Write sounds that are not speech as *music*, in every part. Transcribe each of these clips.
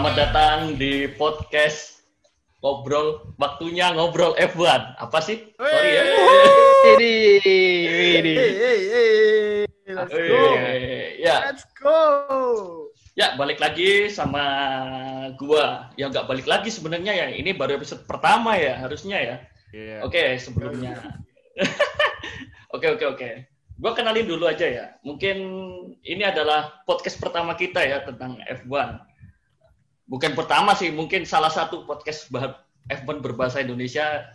selamat datang di podcast ngobrol waktunya ngobrol F1. Apa sih? Sorry ya. Ini, ini. Let's go. Ya, Let's go. ya balik lagi sama gua. Ya nggak balik lagi sebenarnya ya. Ini baru episode pertama ya harusnya ya. Iya. Oke, sebelumnya. *laughs* Oke, oke, oke. Gua kenalin dulu aja ya. Mungkin ini adalah podcast pertama kita ya tentang F1. Bukan pertama sih, mungkin salah satu podcast bah- F1 berbahasa Indonesia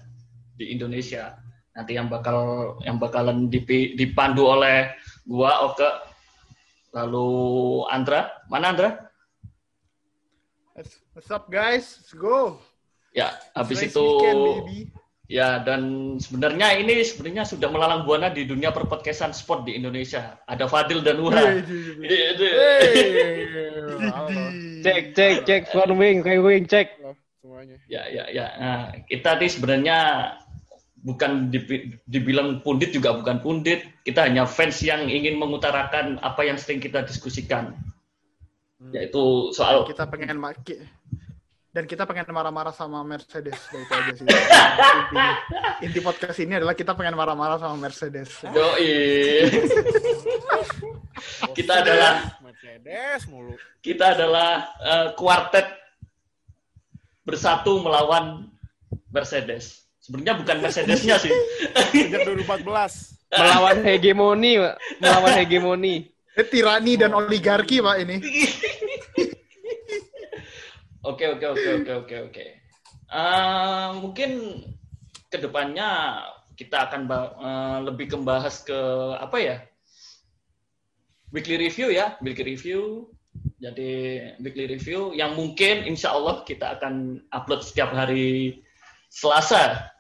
di Indonesia. Nanti yang bakal yang bakalan dipandu oleh gua Oke lalu Andra. Mana Andra? What's up guys? Let's go. Ya, habis Race itu weekend, baby. Ya, dan sebenarnya ini sebenarnya sudah melalang buana di dunia perpodcastan sport di Indonesia. Ada Fadil dan Ura. Hey, Ini- ini- hey. Halo, Cek, cek, cek, front wing, right wing, cek. semuanya. Ya, ya, ya. Nah, kita nih sebenarnya bukan dibi- dibilang pundit juga bukan pundit. Kita hanya fans yang ingin mengutarakan apa yang sering kita diskusikan. Yaitu soal Kita pengen maki dan kita pengen marah-marah sama Mercedes. Itu aja sih. *laughs* Inti, inti podcast ini adalah kita pengen marah-marah sama Mercedes. Yoi. kita adalah Mercedes mulu. kita adalah kuartet bersatu melawan Mercedes. Sebenarnya bukan Mercedesnya sih. Sejak 2014. Melawan hegemoni, Pak. Melawan hegemoni. Eh, tirani dan oligarki pak ini. *laughs* Oke oke oke oke oke oke. Eh, mungkin ke depannya kita akan eh, lebih membahas ke apa ya? Weekly review ya, weekly review. Jadi weekly review yang mungkin insya Allah kita akan upload setiap hari Selasa.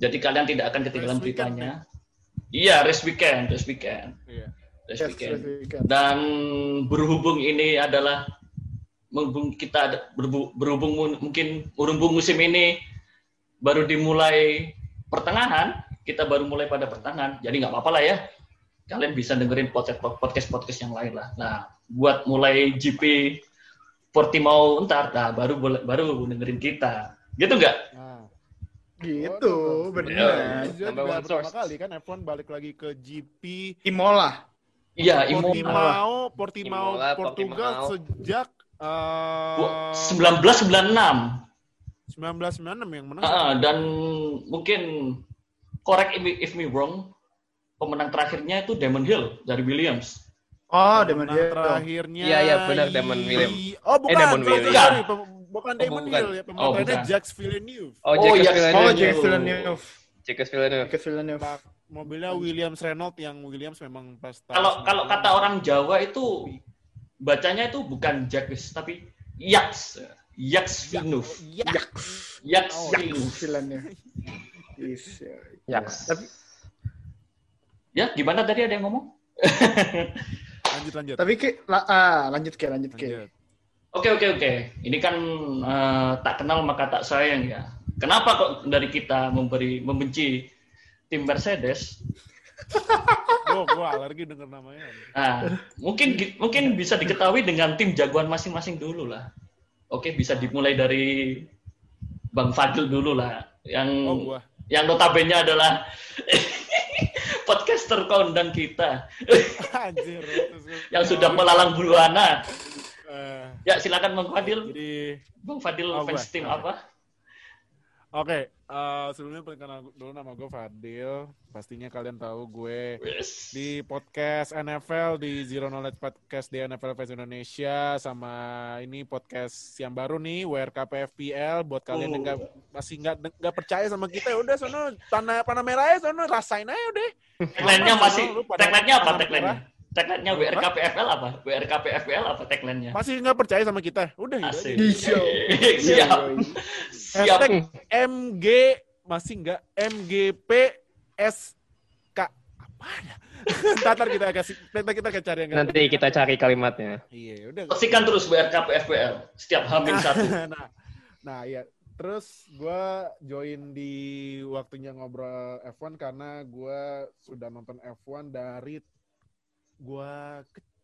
Jadi kalian tidak akan ketinggalan Race weekend, beritanya. Iya, race weekend, race weekend, Iya. race Yes, weekend. race weekend. Dan berhubung ini adalah berhubung kita ada- berhubung mu- mungkin berhubung musim ini baru dimulai pertengahan, kita baru mulai pada pertengahan, jadi nggak apa-apa lah ya. Kalian bisa dengerin podcast podcast yang lain lah. Nah, buat mulai GP Portimao ntar, nah baru boleh baru dengerin kita, gitu nggak? Nah, Gitu, Waduh. benar. Ini juga Number one source. kali kan F1 balik lagi ke GP Imola. Iya, Imola. Portimao, Portimao, Imola, Portugal Portimao. sejak uh, Bu- 1996. 1996 yang menang. Ah, dan mungkin correct if me, if me wrong, pemenang terakhirnya itu Damon Hill dari Williams. Oh, Damon Pemenang Hill. terakhirnya. Iya, iya, benar, Damon William. Oh, bukan. Damon sorry, William. sorry, pem- Bukan Damon bukan. Hill ya, pemenang Oh, bukan. Villeneuve. Oh, Oh, Jacques iya. Oh, Villeneuve. James Villeneuve. Jacques Villeneuve. James Villeneuve. Nah, mobilnya Williams Renault yang Williams memang pas Kalau kalau 90. kata orang Jawa itu bacanya itu bukan Jacques tapi Yaks. Yaks Villeneuve. Ya. Yaks Oh, ya. Yaks. Tapi Ya, gimana tadi ada yang ngomong? *laughs* Lanjut lanjut. tapi ke, la- ah, lanjut ke lanjut ke. Oke oke oke. Ini kan eh, tak kenal maka tak sayang ya. Kenapa kok dari kita memberi membenci tim Mercedes? Gue gue alergi denger namanya. Nah, mungkin mungkin bisa diketahui dengan tim jagoan masing-masing dulu lah. Oke, bisa dimulai dari Bang Fadil dulu lah, yang Oh gua. yang notabene adalah *laughs* podcaster kondang kita *laughs* Anjir. yang sudah melalang buana. Eh, Ya, silakan Bang Fadil. jadi Bang Fadil Oh, fans gua. tim apa? Oke, eh, sebelumnya perkenalkan dulu nama gue Fadil. Pastinya kalian tahu gue Yes. di podcast NFL di Zero Knowledge Podcast di NFL Fans Indonesia sama ini podcast yang baru nih WRKP FPL buat kalian yang Oh. nggak masih nggak nggak percaya sama kita ya udah sono tanah panah merah ya sono rasain aja udah. Tagline-nya masih tagline-nya apa tagline-nya? Tagline-nya Apa? WRKPFL apa? WRKPFL apa tagline-nya? Masih nggak percaya sama kita? Udah gitu Asik. aja. Di show. *laughs* Siap. Siap. Hashtag MG masih nggak MGP SK apa ya? *laughs* Ntar kita kasih, ntar kita akan cari yang Nanti kita cari kalimatnya. Iya, udah. Pastikan terus WRKPFL setiap hamil satu. *laughs* nah, nah ya. Terus gue join di waktunya ngobrol F1 karena gue sudah nonton F1 dari gue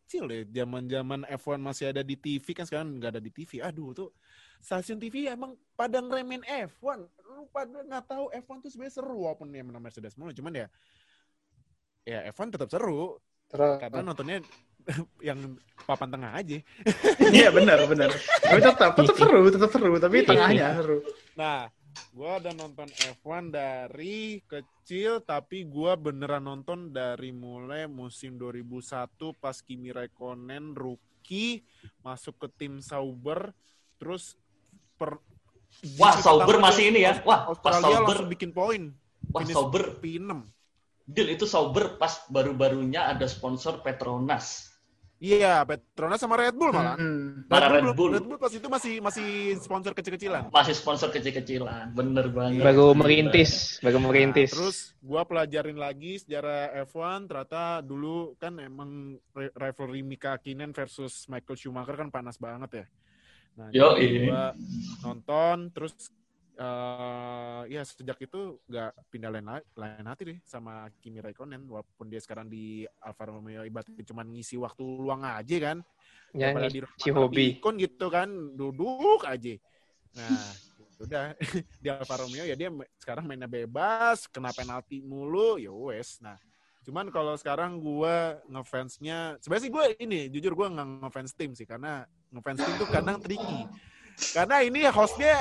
kecil ya, zaman-zaman F1 masih ada di TV kan sekarang nggak ada di TV. Aduh tuh stasiun TV emang pada ngeremin F1. Lu pada nggak tahu F1 tuh sebenarnya seru walaupun ya menang Mercedes mulu. Cuman ya ya F1 tetap seru Terus, karena nontonnya *laughs* yang papan tengah aja. iya benar benar. Tapi tetap tetap seru, tetap seru. Tapi tengahnya seru. Nah, gua udah nonton F1 dari kecil, tapi gua beneran nonton dari mulai musim 2001 pas Kimi Raikkonen rookie masuk ke tim Sauber, terus per Wah, Sauber masih ini ya. Wah, pas Australia Sauber. langsung bikin poin. Wah, Finish Sauber. P6. Deal itu Sauber pas baru-barunya ada sponsor Petronas. Iya, Petronas sama Red Bull malah. Hmm. Red belum- Bull. Red Bull pas itu masih masih sponsor kecil-kecilan. Masih sponsor kecil-kecilan. Bener banget. Baru merintis, baru Nah, merintis. terus gua pelajarin lagi sejarah F1 ternyata dulu kan emang ri- rivalry Mika Hakkinen versus Michael Schumacher kan panas banget ya. Nah, Yo, iya. gua nonton terus eh ya sejak itu nggak pindah lain, la- lain hati deh sama Kimi Raikkonen walaupun dia sekarang di Alfa Romeo ibaratnya cuma ngisi waktu luang aja kan. Daripada di si hobi. Rabikon gitu kan duduk aja. Nah *laughs* udah. *laughs* Di Alfa Romeo ya dia sekarang mainnya bebas kena penalti mulu ya wes. Nah cuman kalau sekarang gua ngefansnya sebenarnya sih gue ini jujur gua nggak ngefans tim sih karena ngefans tim tuh kadang tricky. Karena ini hostnya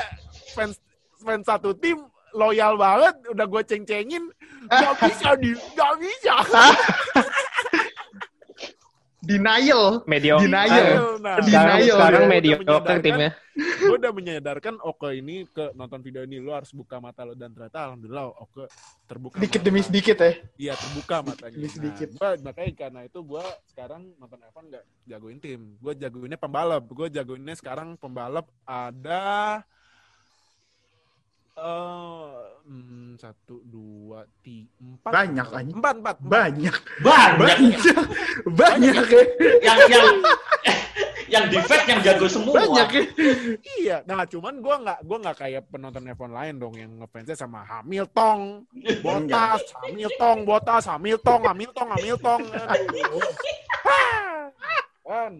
fans fans satu tim loyal banget udah gue ceng-cengin nggak *laughs* bisa di nggak bisa *laughs* Denial. Mediocre. Denial. Nah, Sekarang, Denial sekarang dia. mediocre timnya. *laughs* gue udah menyadarkan Oke ini ke nonton video ini lo harus buka mata lo dan ternyata alhamdulillah Oke terbuka Sedikit mata. demi sedikit ya. iya terbuka matanya Demi sedikit. nah, gua, makanya karena itu gue sekarang nonton F1 nggak jagoin tim gue jagoinnya pembalap gue jagoinnya sekarang pembalap ada eh hmm, satu dua tiga empat Banyak, anjing. empat empat empat. Banyak. Banyak. *laughs* Banyak. Banyak ya. yang yang *laughs* yang defect yang jago semua. Banyak ya. Iya, nah cuman gua nggak gua nggak kayak penonton F1 lain dong yang ngefansnya sama Hamilton, Botas, Hamilton, Botas, Hamilton, Hamilton, Hamilton. Kan.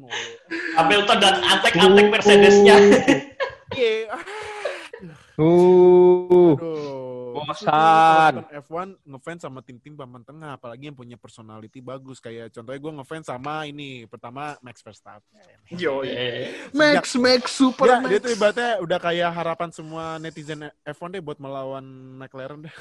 Hamilton dan antek-antek Mercedesnya. Iya. *laughs* Uh, Aduh. Bosan. Justru gua nonton F1 ngefans sama tim-tim papan tengah, apalagi yang punya personality bagus kayak contohnya gue ngefans sama ini pertama Max Verstappen. Yo. Max Max Super Dia, Max. dia tuh ibaratnya udah kayak harapan semua netizen F1 deh buat melawan McLaren deh.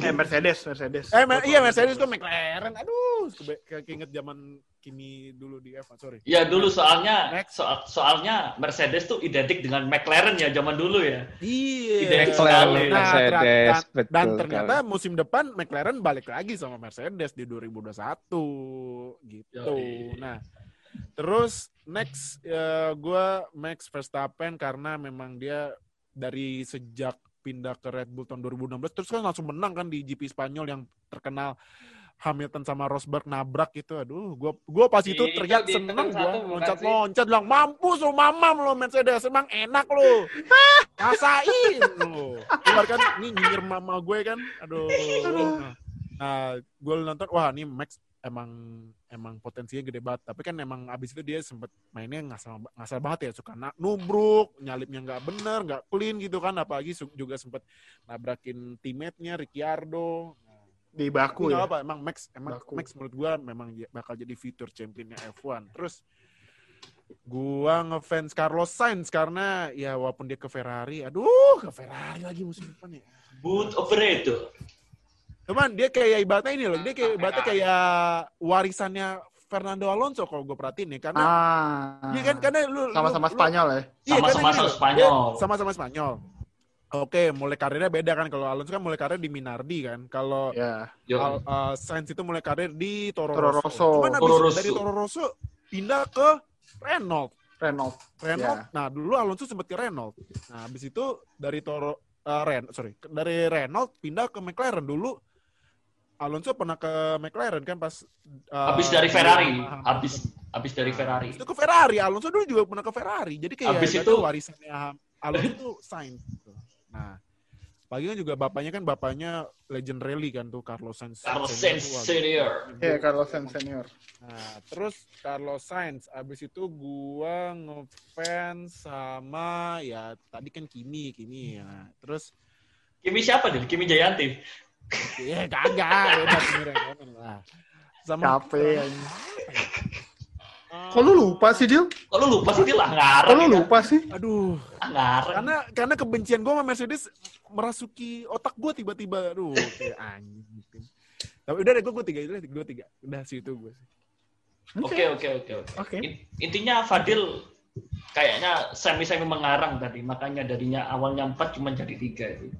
Eh Mercedes, Mercedes. Eh, Mer- iya Mercedes kok McLaren. Aduh, kayak keinget zaman Kimi dulu di F1, sorry. Ya dulu soalnya Next. soal, soalnya Mercedes tuh identik dengan McLaren ya zaman dulu ya. Iya. Identik McLaren, sekali. Nah, Mercedes, dan, betul. dan ternyata sekali. musim depan McLaren balik lagi sama Mercedes di 2021 gitu. Yoi. Nah, terus next eh, gua Max Verstappen karena memang dia dari sejak pindah ke Red Bull tahun 2016 terus kan langsung menang kan di GP Spanyol yang terkenal Hamilton sama Rosberg nabrak gitu. Aduh, gua gua pas itu Itu teriak di seneng gua loncat-loncat bilang mampus lo mamam lo Mercedes emang enak lo. *laughs* Rasain lo. Keluar kan ini nyinyir mama gue kan. Aduh. Nah, Nah, gue nonton wah ini Max emang emang potensinya gede banget. Tapi kan emang abis itu dia sempet mainnya ngasal ngasal banget ya suka na- nubruk, nyalipnya nggak bener, nggak clean gitu kan. Apalagi juga sempet nabrakin teammate-nya Ricciardo. Di baku nggak ya. apa, emang Max emang Baku. Max menurut gua memang bakal jadi fitur championnya F1. Terus gua ngefans Carlos Sainz karena ya walaupun dia ke Ferrari, aduh ke Ferrari lagi musim depan ya. Boot operator. Cuman dia kayak ibaratnya ini loh, dia kayak ibaratnya kayak warisannya Fernando Alonso kalau gue perhatiin nih karena Ah. iya kan karena lu sama-sama lu- Spanyol ya. iya, Sama-sama Spanyol. dia Sama-sama Spanyol. Oke, mulai karirnya beda kan kalau Alonso kan mulai karir di Minardi kan. Kalau Ya. Yo. Al- uh, Sainz itu mulai karir di Toro, Toro Rosso. Rosso. Cuman habis Toro Rosso. dari Toro Rosso pindah ke Renault. Renault. Renault. Ya. Nah, dulu Alonso sempat ke Renault. Nah, habis itu dari Toro uh, Ren, sorry, dari Renault pindah ke McLaren dulu. Alonso pernah ke McLaren kan pas uh, Habis dari Ferrari, Hamilton. habis habis dari Ferrari. Itu ke Ferrari. Alonso dulu juga pernah ke Ferrari. Jadi kayak Habis itu- warisannya Alonso itu Sainz gitu. Nah, Pagi kan juga bapaknya kan bapaknya legend rally kan tuh Carlos Sainz. Carlos Senior Sainz Senior. Iya, Carlos Sainz senior. Nah, terus Carlos Sainz, abis itu gua ngefans sama ya tadi kan Kimi, Kimi ya. Terus Kimi siapa nih? Kimi Jayanti. ya kagak, beda Kimi Räikkönen lah. Sama Capek. Eh, Kok lu lupa sih, Dil? Kok lu lupa sih lah ngarang. Kok lu ya? lupa sih? Aduh, Ah, ngarang. karena karena kebencian gua sama Mercedes merasuki otak gua tiba-tiba. Aduh, kayak *laughs* anjing. Tapi udah deh, gua, gua tiga, udah gua tiga. Udah situ gua sih. Oke oke oke oke. Oke. In- Intinya Fadil kayaknya semi-semi mengarang tadi, makanya darinya awalnya empat cuma jadi tiga itu. *laughs*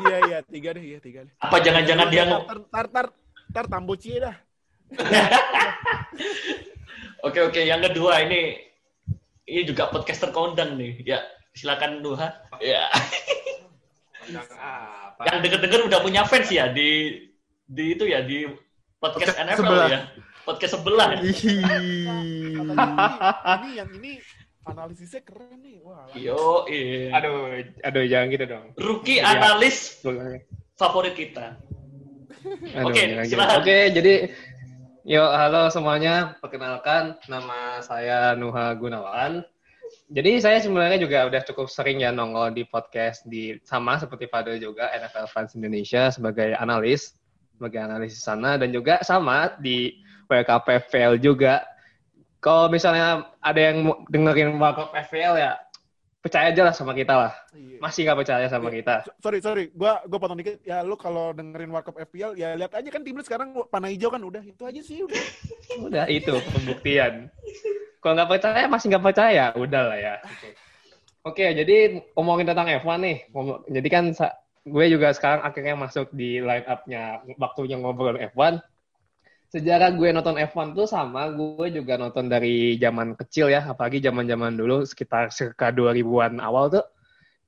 iya, iya, tiga deh, iya, tiga deh. Apa jangan-jangan dia tar tar tar, tar tambo cie dah. Oke oke, yang kedua ini ini juga podcaster kondang nih. Ya, silakan Nuha. Ya. apa? Yang denger-denger udah punya fans ya di di itu ya di podcast Podcast NFL sebelah. ya. Podcast sebelah. Katanya ini, ini yang ini analisisnya keren nih. Wah, Yo, iya. Aduh, aduh jangan gitu dong. Rookie Iya. analis favorit kita. Oke, silakan. Oke, jadi yo halo semuanya. Perkenalkan nama saya Nuha Gunawan. Jadi saya sebenarnya juga udah cukup sering ya nongol di podcast di sama seperti Fadil juga NFL Fans Indonesia sebagai analis, sebagai analis sana dan juga sama di WKPVL juga. Kalau misalnya ada yang dengerin WKPVL ya percaya aja lah sama kita lah. Iya. Masih nggak percaya sama kita. Sorry, sorry. Gua gua potong dikit. Ya lu kalau dengerin Warkop FPL ya lihat aja kan tim lu sekarang panah hijau kan udah. Itu aja sih udah. *laughs* Udah itu pembuktian. Kalau nggak percaya masih nggak percaya, udah lah ya. Oke. Oke, jadi ngomongin tentang F1 nih. Jadi kan gue juga sekarang akhirnya masuk di line up-nya waktunya ngobrol F1. Sejarah gue nonton F1 tuh sama, gue juga nonton dari zaman kecil ya, apalagi zaman-zaman dulu sekitar circa 2000-an awal tuh.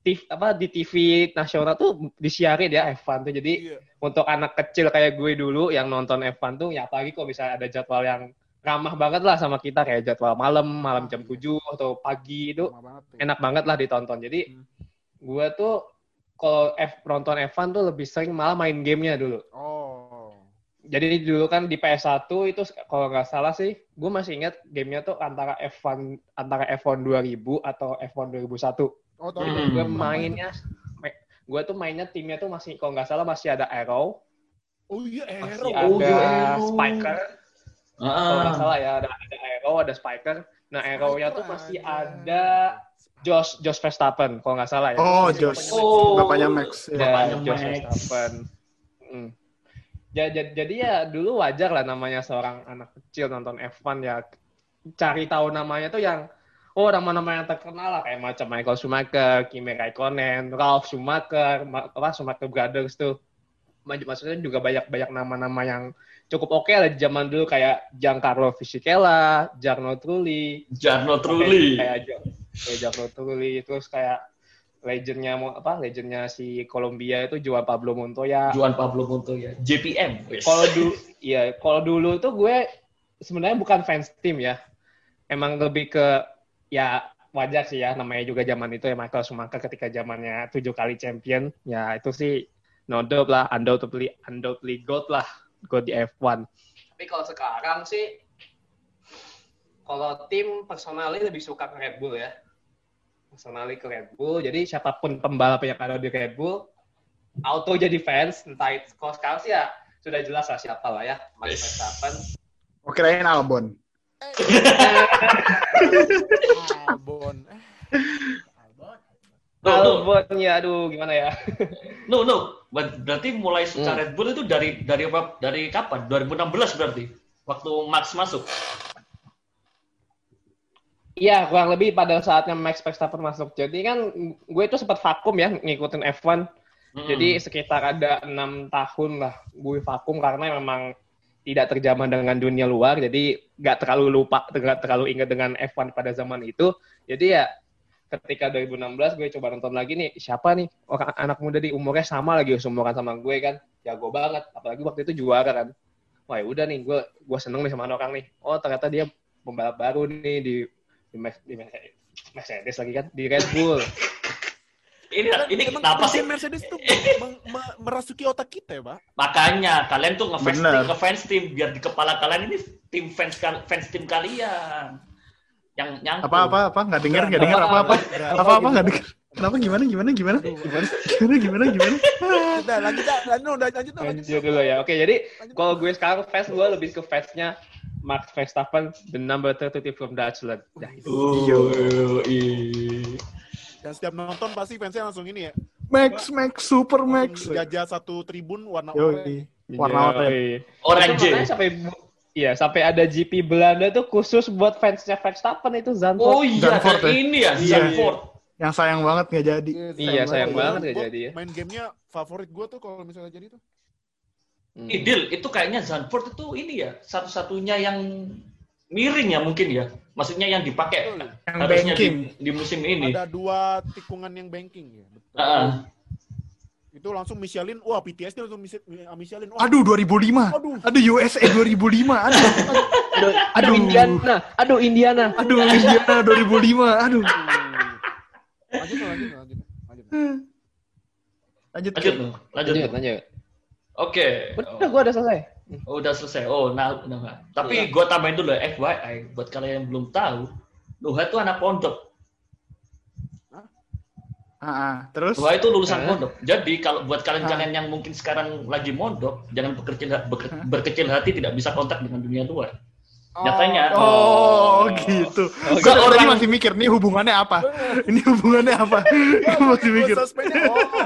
TV, apa di TV nasional tuh disiarin ya F1 tuh. Jadi Iya. untuk anak kecil kayak gue dulu yang nonton F1 tuh ya apalagi kalau bisa ada jadwal yang ramah banget lah sama kita kayak jadwal malam, malam jam 7 atau pagi itu banget tuh. enak banget lah ditonton. Jadi Hmm. gue tuh kalau F nonton F1 tuh lebih sering malah main gamenya dulu. Oh. Jadi dulu kan di PS1 itu kalau nggak salah sih, gue masih ingat gamenya tuh antara F1 antara F1 2000 atau F1 2001 Oh, tahu. Hmm. gue mainnya gue tuh mainnya timnya tuh masih kalau nggak salah masih ada Arrow Oh iya, masih Aero. Oh, ada iya, Arrow. Spiker kalau nggak Ah. salah ya ada ada Arrow ada Spiker nah Arrow-nya tuh masih ada Josh Josh Verstappen kalau nggak salah ya Oh, Masih Josh. bapaknya Oh. Bapaknya Max. Max. Ya. Ya, Bapaknya Josh Max. Verstappen Hmm. Ya, ja- jadi ya dulu wajar lah namanya seorang anak kecil nonton F1 ya. Cari tahu namanya tuh yang oh nama-nama yang terkenal lah. Kayak macam Michael Schumacher, Kimi Raikkonen, Ralf Schumacher, ma- apa Schumacher Brothers tuh. Mak- Maksudnya juga banyak-banyak nama-nama yang cukup oke lah di zaman dulu. Kayak Giancarlo Fisichella, Jarno Trulli, Jarno Trulli. kayak kayak Jarno Trulli, terus kayak legendnya mau apa legendnya si Kolombia itu Juan Pablo Montoya. Juan Pablo Montoya. JPM. Kalau dulu, iya, kalau dulu tuh gue sebenarnya bukan fans tim ya. Emang lebih ke ya wajar sih ya namanya juga zaman itu ya Michael Schumacher ketika zamannya tujuh kali champion ya itu sih no doubt lah undoubtedly undoubtedly goat lah goat di F1 tapi kalau sekarang sih kalau tim personally lebih suka ke Red Bull ya personally ke Red Bull jadi siapa pun pembalap yang ada di Red Bull auto jadi fans entah itu kalau sekarang sih ya sudah jelas lah siapa lah ya Max Yes. Verstappen Oh, kirain Albon. Albon. Albon. No, no, Albon ya aduh gimana ya no, no. Ber- Berarti mulai suka Hmm. Red Bull itu dari dari apa- dari kapan? 2016 berarti. Waktu Max masuk. Iya, kurang lebih pada saatnya Max Verstappen masuk. Jadi kan gue itu sempat vakum ya ngikutin F1. Mm-mm. Jadi sekitar ada enam tahun lah gue vakum karena memang tidak terjamah dengan dunia luar. Jadi nggak terlalu lupa, nggak terlalu ingat dengan F1 pada zaman itu. Jadi ya ketika 2016 gue coba nonton lagi nih siapa nih orang anak muda di umurnya sama lagi seumuran sama gue kan jago banget apalagi waktu itu juara kan wah ya udah nih gue gue seneng nih sama orang nih oh ternyata dia pembalap baru nih di di, Mercedes, di Mercedes lagi kan di Red Bull *laughs* ini ini Emang kenapa sih? Mercedes tuh *laughs* meng- me- merasuki otak kita ya, Pak? Makanya kalian tuh ngefans Bener. tim ke fans tim biar di kepala kalian ini tim fans fans tim kalian. Yang nyangkut. Apa apa apa nggak dengar nggak dengar apa apa apa apa nggak dengar. Kenapa gimana gimana gimana Gimana? gimana gimana gimana? Udah, lanjut, dah. lanjut, udah, lanjut, dah, lanjut. Lanjut dulu ya. Oke, jadi kalau gue sekarang fans gue lebih ke fansnya Max Verstappen, the number 32 from Deutschland. Dah, itu. Dan setiap nonton pasti fansnya langsung ini ya. Max Max Super Max. Jajah satu tribun warna Yo, oranye. warna oranye. Orange. Sampai Iya, sampai ada GP Belanda tuh khusus buat fansnya Verstappen itu Zandvoort. Oh iya, Zandvoort ya? ini ya, Iya. Zandvoort. Yang sayang banget nggak jadi. Iya, sayang banget Gua- nggak jadi ya. Main gamenya favorit gue tuh kalau misalnya jadi tuh. Hmm. Idil, itu kayaknya Zandvoort itu ini ya, satu-satunya yang miring ya mungkin ya. Maksudnya yang dipakai Betul. Yang harusnya di, banking. di musim ini. Ada dua tikungan yang banking ya. Betul. Heeh. Itu langsung Michelin, wah PTS langsung Mich- Michelin. Wah, Aduh 2005. Aduh. Aduh USA 2005. Aduh. Aduh, aduh Aduh. Indiana, aduh Indiana. Aduh Indiana 2005. Aduh. Lanjut, lanjut, lanjut. lanjut. Lanjut. Lanjut, loh, lanjut. Lanjut, lanjut. Oke. Udah, gue udah selesai. Oh, udah selesai. Oh, nah, udah nggak. Tapi gue tambahin dulu ya, FYI, buat kalian yang belum tahu, Nuha itu anak pondok. Ah, ah. terus Nuha itu lulusan Eh? pondok. Jadi kalau buat Ah. kalian-kalian yang mungkin sekarang lagi mondok, jangan berkecil, beker- berkecil hati tidak bisa kontak dengan dunia luar. Nyatanya, Oh, gitu. Oh, Gue tadi masih mikir, nih hubungannya apa? Ini hubungannya apa? Gue masih mikir. Oh.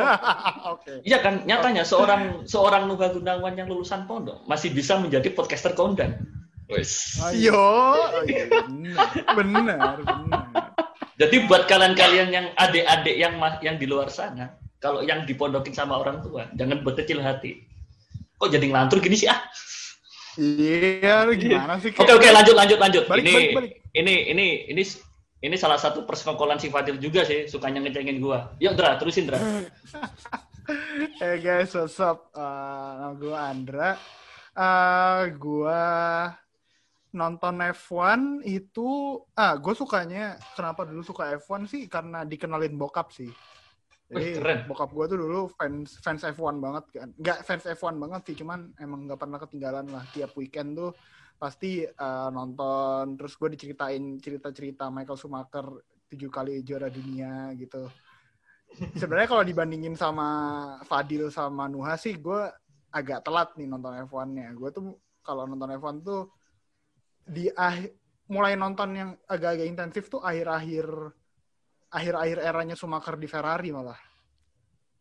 *laughs* Oke. Iya kan, nyatanya seorang seorang Nuha Gunawan yang lulusan pondok masih bisa menjadi podcaster kondang. Wes. Yo, iya, benar, benar, benar. Jadi buat kalian-kalian yang adik-adik yang ma- yang di luar sana, kalau yang dipondokin sama orang tua, jangan berkecil hati. Kok jadi ngelantur gini sih ah? Iya, gimana sih? Oke oke lanjut lanjut lanjut. Balik, ini, balik, balik. ini ini ini ini salah satu persekongkolan si Fadil juga sih, sukanya ngecengin gua. Yuk Dra, terusin Dra. *laughs* Hey guys, what's up? Uh, nama gue Andra. Uh, gue nonton F1 itu, ah gue sukanya, kenapa dulu suka F1 sih? Karena dikenalin bokap sih. Wih, Jadi keren. bokap gue tuh dulu fans fans F1 banget kan. Nggak fans F1 banget sih, cuman emang nggak pernah ketinggalan lah. Tiap weekend tuh pasti uh, nonton. Terus gue diceritain cerita-cerita Michael Schumacher tujuh kali juara dunia gitu. Sebenarnya kalau dibandingin sama Fadil sama Nuha sih, gue agak telat nih nonton F1-nya. Gue tuh kalau nonton F1 tuh di akhir mulai nonton yang agak-agak intensif tuh akhir-akhir akhir-akhir eranya Schumacher di Ferrari malah.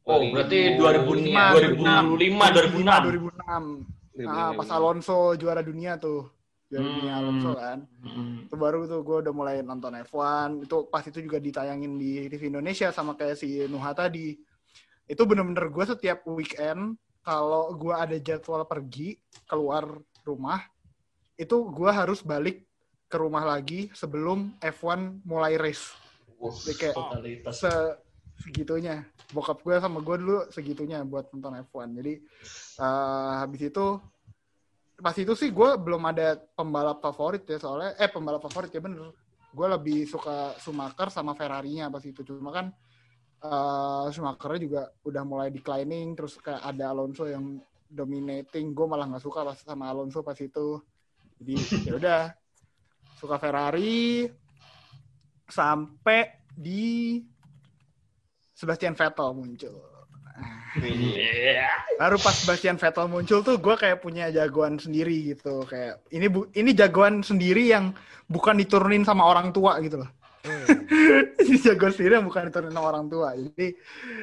Oh, berarti 2005 2005 2006. 2006. Ah, pas Alonso juara dunia tuh. Juara Hmm. dunia Alonso kan. Mm. Itu baru tuh gue udah mulai nonton F1. Itu pas itu juga ditayangin di TV Indonesia sama kayak si Nuha tadi. Itu bener-bener gue setiap weekend kalau gue ada jadwal pergi keluar rumah, itu gue harus balik ke rumah lagi sebelum F1 mulai race. Jadi kayak Totalitas. se segitunya. Bokap gue sama gue dulu segitunya buat nonton F1 jadi eh, habis itu pas itu sih gue belum ada pembalap favorit ya soalnya eh pembalap favorit ya bener. Gue lebih suka Schumacher sama Ferrari-nya pas itu. Cuma kan eh Schumacher juga udah mulai declining terus kayak ada Alonso yang dominating. Gue malah nggak suka pas sama Alonso pas itu. Jadi ya udah. Suka Ferrari sampai di Sebastian Vettel muncul. Iya. Baru pas Sebastian Vettel muncul tuh gue kayak punya jagoan sendiri gitu kayak ini bu ini jagoan sendiri yang bukan diturunin sama orang tua gitu loh. *laughs* ini jagoan sendiri yang bukan diturunin sama orang tua. Jadi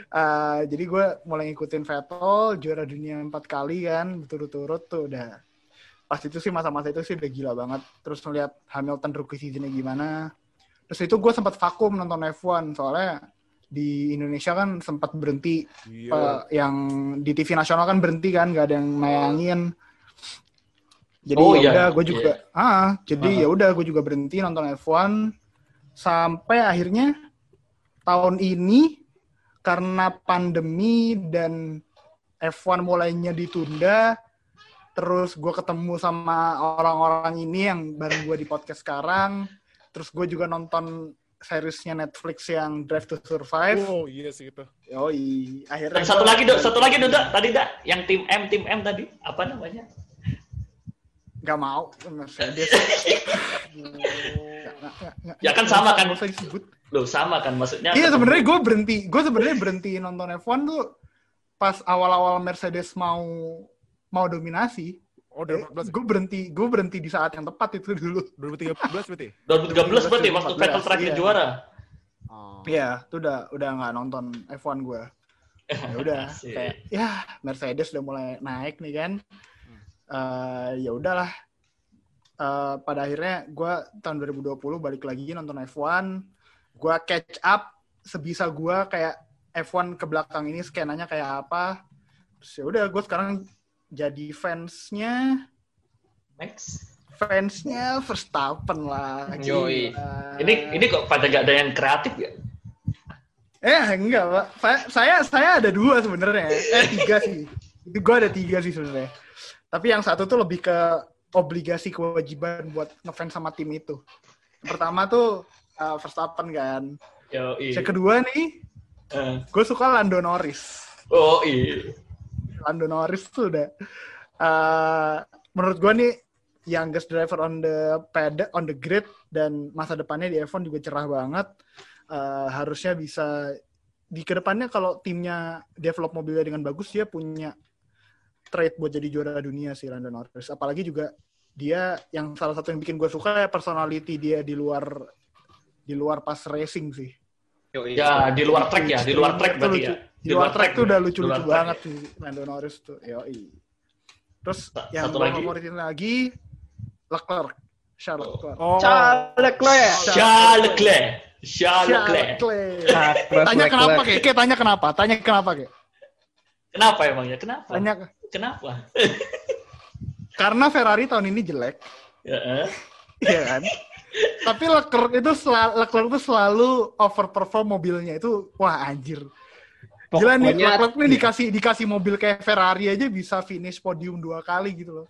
eh, jadi gue mulai ngikutin Vettel juara dunia empat kali kan berturut-turut tuh udah pas itu sih masa-masa itu sih udah gila banget. Terus ngeliat Hamilton rookie seasonnya gimana. Terus itu gue sempat vakum nonton F1 soalnya di Indonesia kan sempat berhenti Iya. eh, yang di TV nasional kan berhenti kan nggak ada yang nayangin jadi Oh, ya iya. udah gue juga ah jadi ya udah gue juga berhenti nonton F1 sampai akhirnya tahun ini karena pandemi dan F1 mulainya ditunda terus gue ketemu sama orang-orang ini yang bareng gue di podcast sekarang terus gue juga nonton seriesnya Netflix yang Drive to Survive. Oh iya sih itu. Yoi, akhirnya Dan satu lagi, Dok. Satu lagi, Dok. Tadi, Dak. Yang tim M, tim M tadi. Apa namanya? Gak mau nggak. *laughs* Ya kan sama kan? Usah disebut. Loh, sama kan maksudnya. Iya sebenarnya gue berhenti, gue sebenarnya berhenti nonton F1 tuh pas awal-awal Mercedes mau mau dominasi. Oh, Eh, 2014. gue berhenti, gue berhenti di saat yang tepat itu dulu. *laughs* 2013 berarti. 2013 berarti waktu 2014, Vettel terakhir iya. juara. Oh. Iya, itu udah udah nggak nonton F1 gue. Ya udah, *laughs* kayak ya Mercedes udah mulai naik nih kan. Eh, ya udahlah. Eh, pada akhirnya gue tahun 2020 balik lagi nonton F1. Gue catch up sebisa gue kayak F1 ke belakang ini skenanya kayak apa. Terus ya udah gue sekarang jadi fansnya Next. fansnya Verstappen lah. Yoi. Gila. Ini ini kok pada gak ada yang kreatif ya? Eh enggak pak, saya saya, saya ada dua sebenarnya, eh tiga sih. Itu gue ada tiga sih sebenarnya. Tapi yang satu tuh lebih ke obligasi kewajiban buat ngefans sama tim itu. Yang pertama tuh uh, Verstappen kan. Yo, Yang kedua nih, Eh, gue suka Lando Norris. Oh iya. Lando Norris tuh udah, uh, menurut gue nih youngest driver on the pad on the grid dan masa depannya di F1 juga cerah banget. Uh, harusnya bisa di ke depannya kalau timnya develop mobilnya dengan bagus dia punya trade buat jadi juara dunia sih Lando Norris. Apalagi juga dia yang salah satu yang bikin gue suka ya personality dia di luar di luar pas racing sih. Ya, di luar track ya, di luar track berarti ya. Di luar track tuh udah lucu-lucu Di luar track banget ya. sih Lando Norris tuh. Yoi. Terus Sa- yang satu gue lagi. favoritin lagi Leclerc. Charles Oh. Leclerc. Oh. Charles Leclerc. Charles Leclerc. Charles Leclerc. Charles Tanya kenapa. Kek? Tanya kenapa? Tanya kenapa, Kek? Kenapa emangnya? Kenapa? Tanya, Kenapa? *laughs* karena Ferrari tahun ini jelek, Ya, iya kan? Tapi Leclerc itu selalu, Leclerc itu selalu overperform mobilnya itu, wah anjir. Gila nih, Leclerc nih dikasih dikasih mobil kayak Ferrari aja bisa finish podium dua kali gitu loh.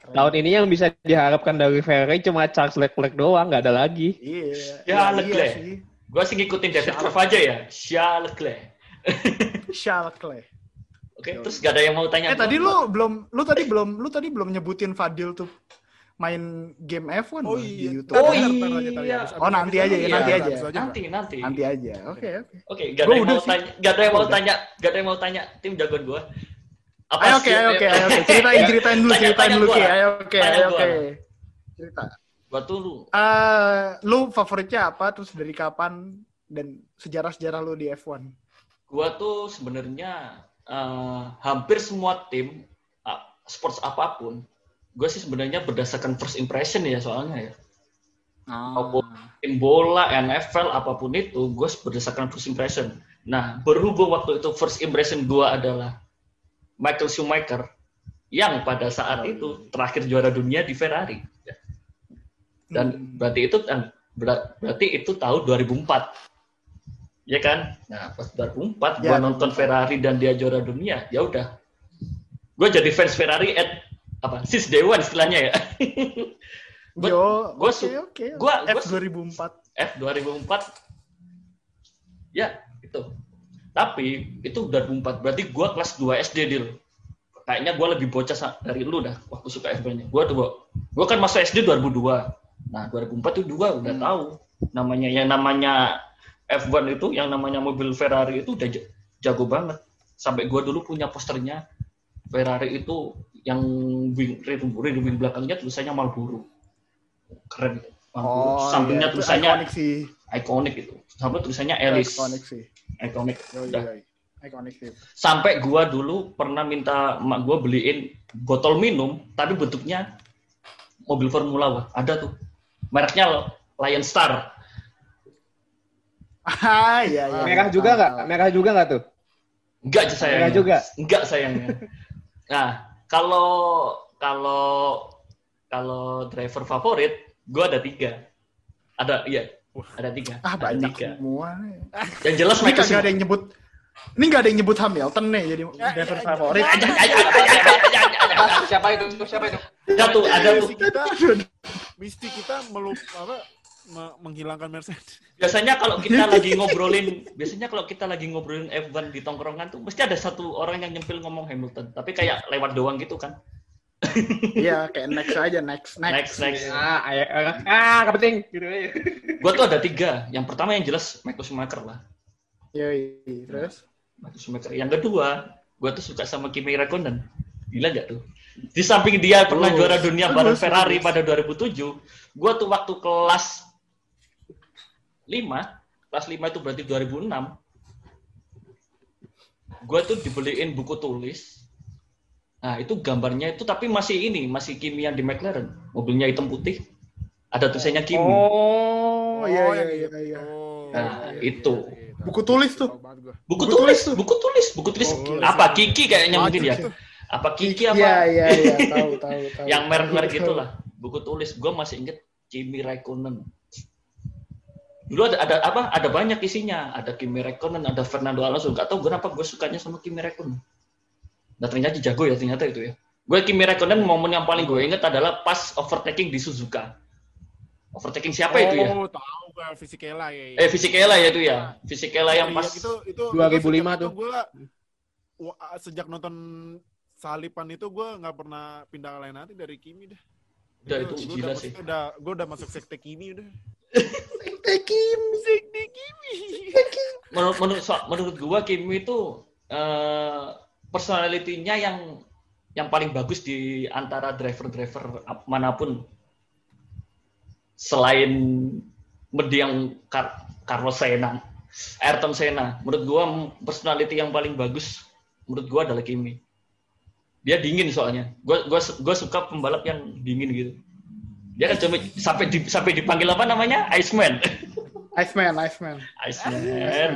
Keren. Tahun ini yang bisa diharapkan dari Ferrari cuma Charles Leclerc doang, nggak ada lagi. Iya. Ya, iya Leclerc. sih. Gua sih ngikutin David Croft aja ya. Charles Leclerc. *laughs* Charles Leclerc. Oke, terus gak ada yang mau tanya. Eh tadi lu belum lu tadi belum lu tadi belum nyebutin Fadil tuh main game F1 Oh iya. di YouTube. Oh iya. Oh, nanti aja ya, Iya, nanti iya, aja. Nanti, nanti. Nanti aja. Oke, oke. Oke, gak ada yang mau tanya, gak ada yang mau tanya, gak ada yang mau tanya tim jagoan gua. Apa Ayo oke, ayo, oke, ayo oke. Ceritain, ceritain dulu, ceritain dulu Ki. Ayo oke, ayo oke. Cerita. Gua tuh Eh, lu favoritnya apa? Terus dari kapan dan sejarah-sejarah lu di F1? gua tuh sebenarnya eh, hampir semua tim uh, sports apa pun, gua sih sebenarnya berdasarkan first impression ya soalnya ya. Maupun tim bola, NFL, apa pun itu, gue berdasarkan first impression. Nah, berhubung waktu itu first impression gue adalah Michael Schumacher, yang pada saat itu terakhir juara dunia di Ferrari. Dan Hmm. berarti itu berarti itu tahun 2004. Ya kan? Nah, pas 2004 gue Ya, nonton 2004. Ferrari dan dia juara dunia, ya udah. Gue jadi fans Ferrari at apa? Day one istilahnya ya. *laughs* Gua- Yo, gua oke, su- oke. gua- F gua su- 2004. F 2004 ya itu tapi itu 2004 berarti gua kelas 2 SD deal kayaknya gua lebih bocah dari lu dah waktu suka F1 nya gua tuh gua, gua kan masuk SD 2002 nah 2004 tuh gua udah Hmm. tahu namanya yang namanya F1 itu yang namanya mobil Ferrari itu udah jago banget sampai gua dulu punya posternya Ferrari itu yang wing rear rear wing belakangnya tulisannya Marlboro keren Marlboro sampingnya iya, itu tulisannya ikonik sih. ikonik itu sampai tulisannya Alice Ikonik sih. ikonik yo. Ikonik sih. sampai gua dulu pernah minta emak gua beliin botol minum tapi bentuknya mobil Formula One ada tuh mereknya Lion Star Ah, iya, iya. Merah juga nggak? Merah juga nggak tuh? enggak sayangnya Merah juga? enggak sayangnya *laughs* nah kalau kalau kalau driver favorit gua ada tiga ada iya ada tiga Ah, Ada banyak tiga. semua. yang jelas Ini Michael kagak ada yang nyebut ini nggak ada yang nyebut Hamilton nih jadi driver favorit. siapa itu? Siapa itu? ada tuh ada tuh Misi kita, misi kita melup apa menghilangkan Mercedes. Biasanya kalau kita lagi ngobrolin, biasanya kalau kita lagi ngobrolin F1 di tongkrongan tuh mesti ada satu orang yang nyempil ngomong Hamilton, tapi kayak lewat doang gitu kan. Iya, kayak next aja, next, Next, next. next. Ah, ayo, ayo. ah, nggak penting. Gitu aja. Gua tuh ada tiga. Yang pertama yang jelas Michael Schumacher lah. Yoi, terus? Michael Schumacher. Yang kedua, gua tuh suka sama Kimi Raikkonen. Gila gak tuh? Di samping dia pernah Bagus. juara dunia bareng Ferrari pada 2007, gua tuh waktu kelas 5, kelas 5 itu berarti 2006, gua tuh dibeliin buku tulis. Nah, itu gambarnya itu tapi masih ini, masih Kimi yang di McLaren. Mobilnya hitam putih. Ada tulisannya Kimi. Oh, iya, iya, yang iya, itu. iya. Nah, iya, itu. iya, iya. Buku tulis tuh. Buku buku tulis, tuh. buku tulis, buku tulis. Oh, apa Kiki kayaknya mungkin ya? Apa Kiki apa? Iya, iya, iya, tahu, tahu, *laughs* tahu. yang merek-merek Tahu. gitu lah buku tulis gue masih inget Kimi Raikkonen dulu ada ada apa ada banyak isinya ada Kimi Raikkonen ada Fernando Alonso nggak tahu kenapa gue sukanya sama Kimi Raikkonen nah ternyata jago ya ternyata itu ya gue Kimi Raikkonen momen yang paling gue inget adalah pas overtaking di Suzuka overtaking siapa itu ya Oh, tahu gua Fisichella ya. eh Fisichella ya itu ya Fisichella yang Iya, pas itu itu 2005 sejak tuh. itu Gua, wa- sejak nonton Salipan itu gua nggak pernah pindah ke lain hati dari Kimi dah. Udah, itu gua gila udah, sih. Udah, gua udah masuk sekte Kimi udah. *laughs* Kim. Sekte Kimi. menurut menurut so- menurut gua Kimi itu eh personality-nya yang yang paling bagus di antara driver-driver ap- mana pun selain Car- Carlos Sainz, Ayrton Senna. Menurut gua personality yang paling bagus menurut gua adalah Kimi. Dia dingin soalnya. Gua gua gua suka pembalap yang dingin gitu. Dia kan cuma sampai di, sampai dipanggil apa namanya? Iceman. Iceman, Iceman. Iceman. Iya, iya.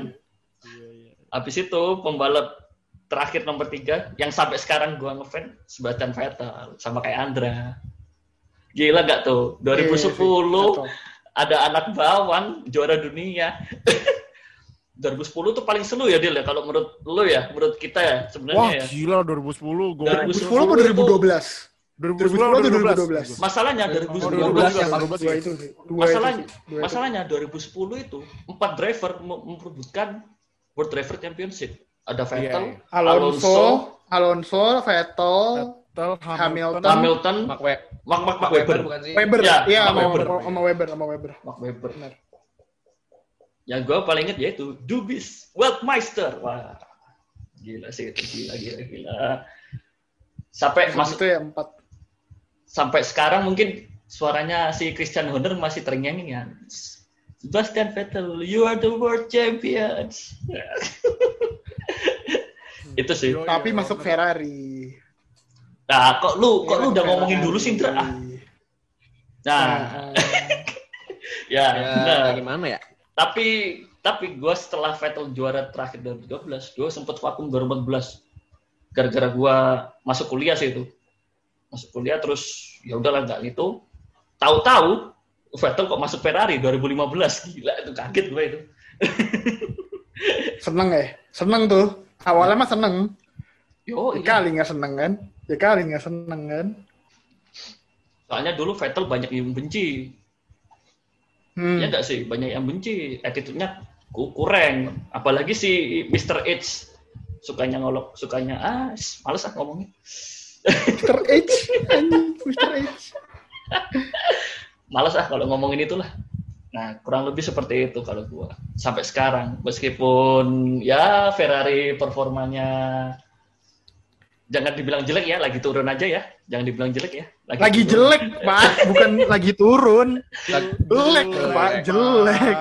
Habis itu pembalap terakhir nomor tiga yang sampai sekarang gua ngefans Sebastian Vettel sama kayak Andra. Gila gak tuh? 2010 Iya, betul. ada anak bawang juara dunia. *laughs* 2010 tuh paling seru ya Dil ya kalau menurut lu ya, menurut kita ya Wah, sebenarnya ya. gila 2010 gua. 2010 apa 2012? 2010 atau 2012. 2012? Masalahnya Oh, 2010 2012 yang paling Dua itu sih. Dua masalahnya, itu sih. Dua itu. masalahnya 2010 itu empat driver mem- memperebutkan World Driver Championship. Ada Vettel, Iya, iya. Alonso, Alonso, Vettel, Vettel, Hamilton. Hamilton, Mark Web. Mark, Mark, Mark Webber. bukan sih? Weber. Ya, Iya, sama sama Weber. Weber. Sama Weber, sama Weber. Mark Webber. Benar. Yang gue paling inget yaitu Dubis Weltmeister. Wah, gila sih itu gila gila gila. Sampai Mas masuk itu ya empat. Sampai sekarang mungkin suaranya si Christian Horner masih terngiang-ngiang. Sebastian Vettel, you are the world champions. *laughs* itu sih. Tapi masuk. Ferrari. Nah, kok lu kok lu udah Ferrari. ngomongin dulu sih, Indra? Ah. Nah, Nah, *laughs* ya, Ya, benar. gimana ya? Tapi tapi gue setelah Vettel juara terakhir 2012, gue sempet vakum 2014. Gara-gara gue masuk kuliah sih itu. Masuk kuliah terus ya udahlah nggak gitu. Tahu-tahu Vettel kok masuk Ferrari 2015. Gila itu kaget gue itu. seneng ya? Seneng tuh. Awalnya mah seneng. Yo, Ya iya. kali nggak seneng kan? Ya kali nggak seneng kan? Soalnya dulu Vettel banyak yang benci. Hmm. Ya enggak sih, banyak yang benci. Attitude-nya ku- kurang. Apalagi si Mr. H sukanya ngolok, sukanya ah males ah ngomongnya. Mr. H. Mr. H. Males ah kalau ngomongin itulah. Nah, kurang lebih seperti itu kalau gua. Sampai sekarang meskipun ya Ferrari performanya jangan dibilang jelek ya, lagi turun aja ya. Jangan dibilang jelek ya. Lagi turun. jelek, Pak. *laughs* Bukan lagi turun. Jelek, Pak. Jelek.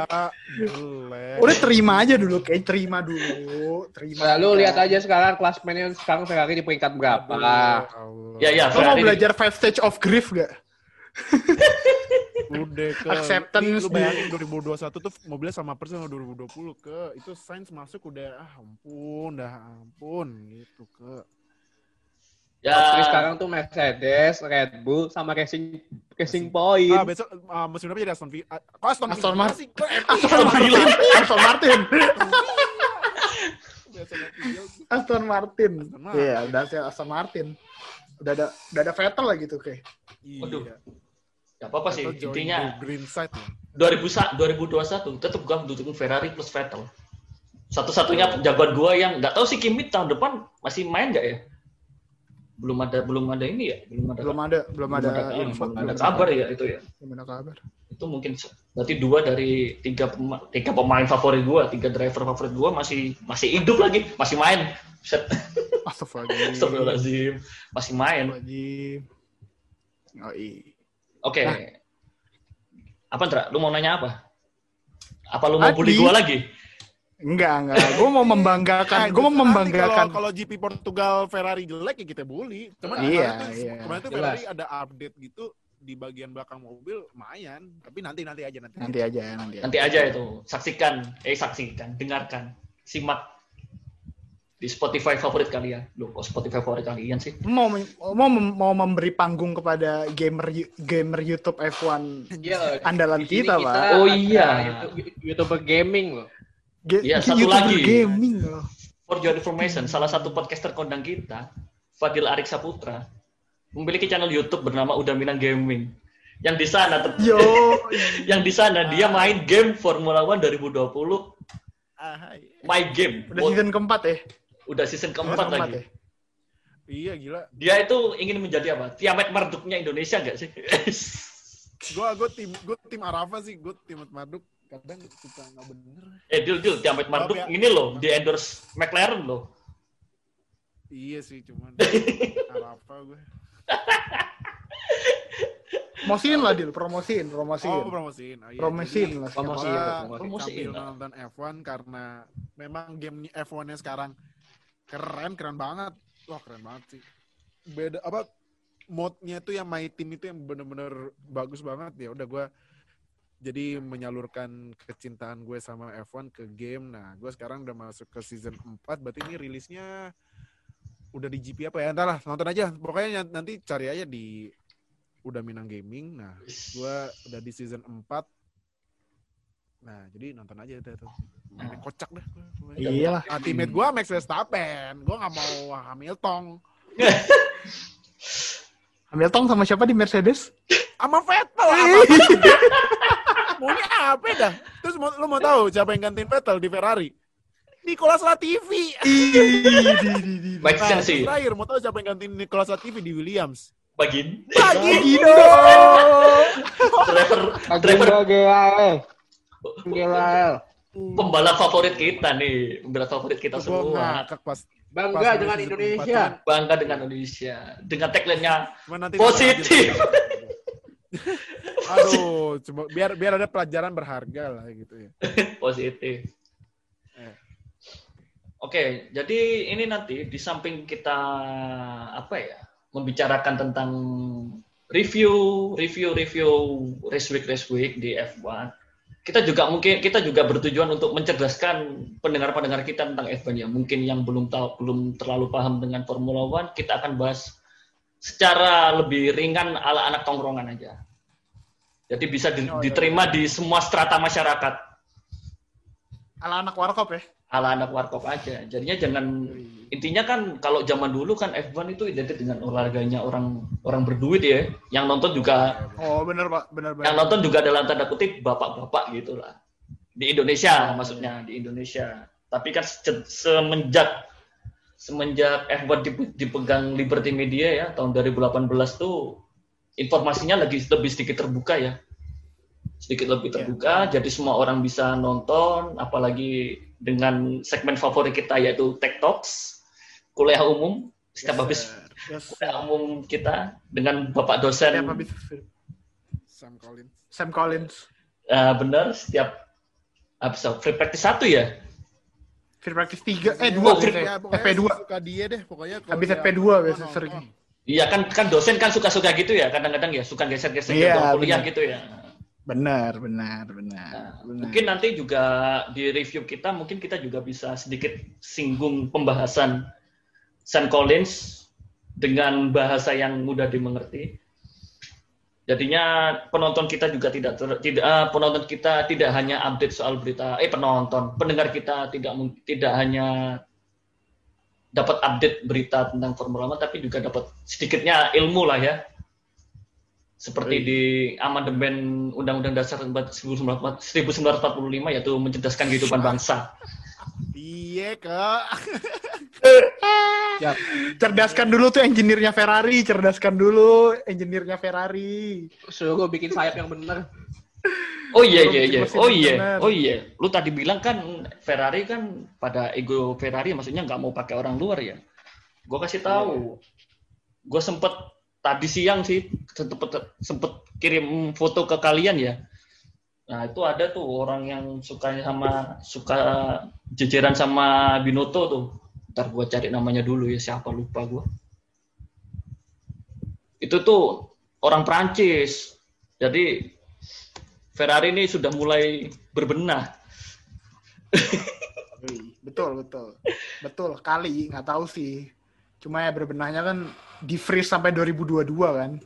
Jelek. Udah terima aja dulu, kayak terima dulu. Terima. Nah, lu lihat aja sekarang klasmennya sekarang Ferrari di peringkat berapa? Ya ya, Lo mau belajar five stage of grief gak? Udah ke Acceptance Lu bayangin 2021 tuh mobilnya sama persis sama 2020 ke itu Sainz masuk udah ah ampun dah ampun gitu ke ya Tapi sekarang tuh Mercedes, Red Bull, sama Racing Racing Point. ah besok ah, musim depan jadi Aston Villa kok Aston, Aston Martin. Aston Martin. Aston Martin. Aston Martin. Aston Martin. Iya, udah sih Aston Martin. Udah ada udah ada Vettel lagi tuh kayak. Iya. Waduh. Ya apa-apa sih, intinya green side ya. 2000, 2021 tetap gua dukung Ferrari plus Vettel. Satu-satunya jagoan gua yang nggak tahu sih Kimi tahun depan masih main nggak ya? Belum ada belum ada ini ya, belum ada Belum ada, belum ada belum info, belum ada kabar ya itu ya. Belum ada kabar. Itu mungkin berarti dua dari tiga pema- tiga pemain favorit gua, tiga driver favorit gua masih masih hidup lagi, masih main. Set. Astagfirullahaladzim. Masih main. Oh. Oke. Nah. Apa Ndra? Lu mau nanya apa? Apa lu mau Tadi- bully gua lagi? Enggak, enggak. Gue mau membanggakan, *laughs* gue mau Nanti membanggakan. Kalau, kalau GP Portugal Ferrari jelek ya kita bully. Cuman Iya, kemarin tuh, iya. kemarin tuh Jelas. Ferrari ada update gitu di bagian belakang mobil lumayan. Tapi nanti nanti aja nanti. Nanti aja, nanti aja. Nanti aja itu. Saksikan, eh saksikan, dengarkan, simak di Spotify favorit kalian. Loh, kok Spotify favorit kalian sih? Mau mau mau memberi panggung kepada gamer gamer YouTube F1 Iya, andalan kita, Pak. Oh iya. YouTube- YouTuber gaming loh. Ge- Iya, satu YouTuber lagi. gaming loh. For your information, salah satu podcaster kondang kita, Fadil Arik Saputra, memiliki channel YouTube bernama Udah Minang Gaming. Yang di sana Yo, *laughs* yang di sana dia main game Formula One 2020 Ah, hai. My Game. udah season keempat ya? Udah season keempat Season lagi. ya? Iya gila. Dia itu ingin menjadi apa? Tiamat Marduknya Indonesia nggak sih? Gua gua tim gua tim Arafa sih, gua tim Marduk kadang suka nggak bener. eh, Dil, Dil, Tiamat Marduk ya. ini loh, di endorse McLaren loh. Iya sih cuman *laughs* Arafa gue. Promosiin lah, Dil. Promosiin, promosiin. Oh, promosiin. Oh, iya. Promosiin Jadi, lah. Promosiin, promosiin. Promosiin sambil lah. nonton F1 karena memang game F1-nya sekarang keren, keren banget. Wah, keren banget sih. Beda apa mode-nya itu yang My Team itu yang bener-bener bagus banget ya. Udah gue jadi menyalurkan kecintaan gue sama F1 ke game. Nah, gue sekarang udah masuk ke season 4, berarti ini rilisnya udah di GP apa ya? Entahlah, nonton aja. Pokoknya nanti cari aja di udah Minang Gaming. Nah, gue udah di season 4. Nah, jadi nonton aja itu tuh. Ini kocak dah. gua. Iya lah. Nah, teammate gue Max Verstappen. Gue nggak mau Hamilton. *laughs* Hamilton sama siapa di Mercedes? Sama Vettel *laughs* apa? Maunya apa dah? Terus mau, lu mau tahu siapa yang gantiin Vettel di Ferrari? Nicolas Latifi. Make Nah, sense sih. terus terakhir mau tahu siapa yang gantiin Nicolas Latifi di Williams? Bagin. Lagi driver Driver GL. GL. pembalap favorit kita nih, pembalap favorit kita semua. ngakak pas Bangga Pas dengan Indonesia. Bangga dengan Indonesia. Dengan tagline-nya Positif. *laughs* Aduh, cuma biar biar ada pelajaran berharga lah gitu ya. *laughs* positif. Eh. Oke, jadi ini nanti di samping kita apa ya membicarakan tentang review, review, review race week, race week di F1. Kita juga mungkin kita juga bertujuan untuk mencerdaskan pendengar-pendengar kita tentang F1 ya. Mungkin yang belum tahu, belum terlalu paham dengan Formula One, kita akan bahas secara lebih ringan ala anak tongkrongan aja. Jadi bisa di- Oh, iya, diterima di semua strata masyarakat Ala anak warkop ya? ala anak warkop aja. Jadinya jangan intinya kan kalau zaman dulu kan F1 itu identik dengan olahraganya orang orang berduit ya. Yang nonton juga Oh bener pak, bener yang nonton juga dalam tanda kutip bapak-bapak gitulah. Di Indonesia maksudnya di Indonesia. Tapi kan se- semenjak semenjak F1 dip- dipegang Liberty Media ya tahun 2018 tuh informasinya lagi lebih sedikit terbuka ya. Sedikit lebih terbuka jadi semua orang bisa nonton apalagi dengan segmen favorit kita yaitu Tech Talks kuliah umum setiap habis Yes. kuliah umum kita dengan Bapak dosen Sam Collins. Sam Collins. Eh, benar setiap habis free practice satu ya Free practice 3, eh Oh, 2 free- biasanya. pokoknya FP2. Suka dia deh pokoknya. kalau Habis dia FP2 nonton, biasa sering. Iya kan kan dosen kan suka-suka gitu ya kadang-kadang ya suka geser-geser Iya, jadwal kuliah gitu ya. Benar, benar, benar. Nah, benar. mungkin nanti juga di review kita mungkin kita juga bisa sedikit singgung pembahasan Sam Collins dengan bahasa yang mudah dimengerti. Jadinya penonton kita juga tidak ter- tidak eh, penonton kita tidak hanya update soal berita eh penonton pendengar kita tidak tidak hanya dapat update berita tentang Formula One tapi juga dapat sedikitnya ilmu lah ya seperti Wih. di amandemen Undang-Undang Dasar 1945 yaitu mencerdaskan kehidupan bangsa. Iya, Kak. *laughs* Ya, Cerdaskan dulu tuh engineer-nya Ferrari, cerdaskan dulu engineer-nya Ferrari. suruh gue bikin sayap yang bener. Oh iya iya iya. Oh iya. Oh iya. Lu tadi bilang kan Ferrari kan pada ego Ferrari maksudnya nggak mau pakai orang luar ya. Gue kasih tahu. Gue sempet tadi siang sih sempet sempet kirim foto ke kalian ya. Nah itu ada tuh orang yang sukanya sama suka jejeran sama Binoto tuh. Ntar gue cari namanya dulu ya siapa lupa gue. Itu tuh orang Prancis. Jadi Ferrari ini sudah mulai berbenah. *laughs* Betul, betul. Betul, kali, nggak tahu sih. Cuma ya berbenahnya kan di freeze sampai 2022 kan.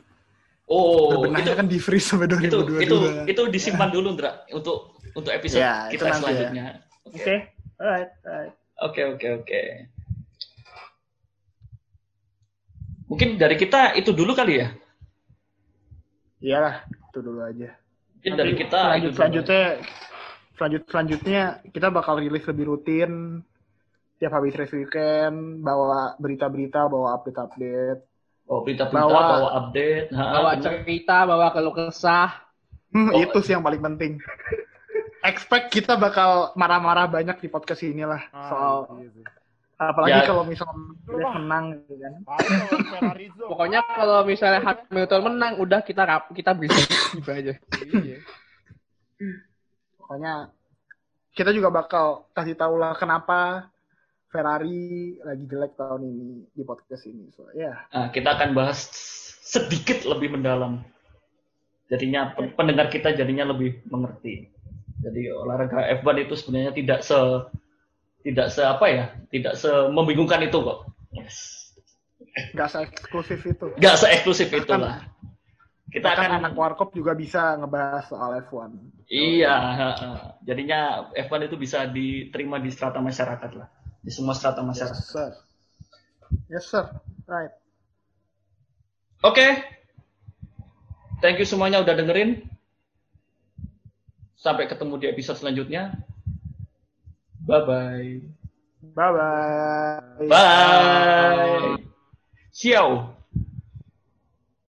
Oh, itu kan di freeze sampai itu 2022. itu itu disimpan dulu, Ndra, untuk untuk episode itu kita ya. selanjutnya. Oke, alright, alright. Oke, oke, oke. Mungkin dari kita itu dulu kali ya. Iyalah, itu dulu aja. Mungkin dari Nanti kita selanjut, itu selanjutnya selanjut selanjutnya kita bakal rilis lebih rutin tiap habis race weekend bawa berita-berita bawa update-update Oh, berita-berita, Bawa- bawa update. Ha, Bawa cerita, bawa keluh kesah. Hmm, Oh. itu sih yang paling penting expect kita bakal marah-marah banyak di podcast inilah soal Ah, iya sih. apalagi Ya. kalau misalnya Mercedes menang gitu kan. Pokoknya kalau misalnya Hamilton menang, udah kita rap, kita berisik gitu aja. Iya. pokoknya kita juga bakal kasih tahu lah kenapa Ferrari lagi jelek tahun ini di podcast ini so ya Nah, kita akan bahas sedikit lebih mendalam. Jadinya pen- pendengar kita jadinya lebih mengerti. Jadi olahraga F1 itu sebenarnya tidak se tidak se apa ya, tidak se membingungkan itu kok. Yes. nggak se eksklusif itu Nggak se eksklusif Bahkan- itulah. Kita akan anak warkop juga bisa ngebahas soal F1 iya, jadinya F1 itu bisa diterima di strata masyarakat lah, di semua strata yes masyarakat. sir yes sir right Oke. Thank you semuanya udah dengerin. Sampai ketemu di episode selanjutnya. Bye bye. bye bye Bye. Ciao.